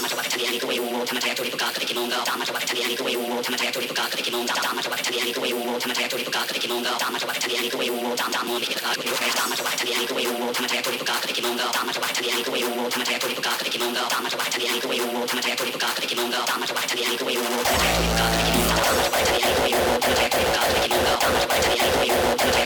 まとわかたりやに声をたまたやとりぶかくてきもんがたまとわかたりやに声をたまたやとりぶかくてきもんがたまとわかたりやに声をたまたやとりぶかくてきもんがたまとわかたりやに声をたまたもみてかくよたまとわかたりやに声をたまたやとりぶかくてきもんがたまとわかたりやに声をたまたやとりぶかくてきもんがたまとわかたりやに声をたまたやとりぶかくてきもんがたまとわかたりやに声をたまたやとりぶかくてきもんがたまとわかたりやに声をたまたやとりぶかくてきもんがたまとわかたりやに声をたまたやとりぶかくてきもんがたまとわかたりやに声をたまたやとりぶかくてきもんがたまとわかたりやに声をたまたやとりぶかくてきもんがたまとわかたりやに声をたまたやとりぶかくてきもんがたまとわかたりやに声をたまたやとりぶかくてきもんがたまとわかたりやに声をたまたやとりぶかくてきもんがたまとわかたりやに声をたまたやとりぶかくてきもんがたまとわかたりやに声をたまたやとりぶかくてきもんがたまとわかたりやに声をたまたやとりぶかくてきもんがたまとわかたりやに声をたまたやとりぶかくてきもんがたまとわかたりやに声をたまたやとりぶかくてきもんがたまとわかたりやに声をたまたやとりぶかくてきもんがたまとわかたりやに声をたまたやとりぶかくてきもんがたまとわかたりやに声をたまたやとりぶかく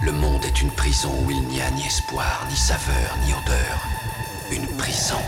Le monde est une prison où il n'y a ni espoir, ni saveur, ni odeur. Une prison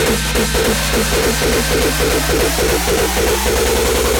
Thank you.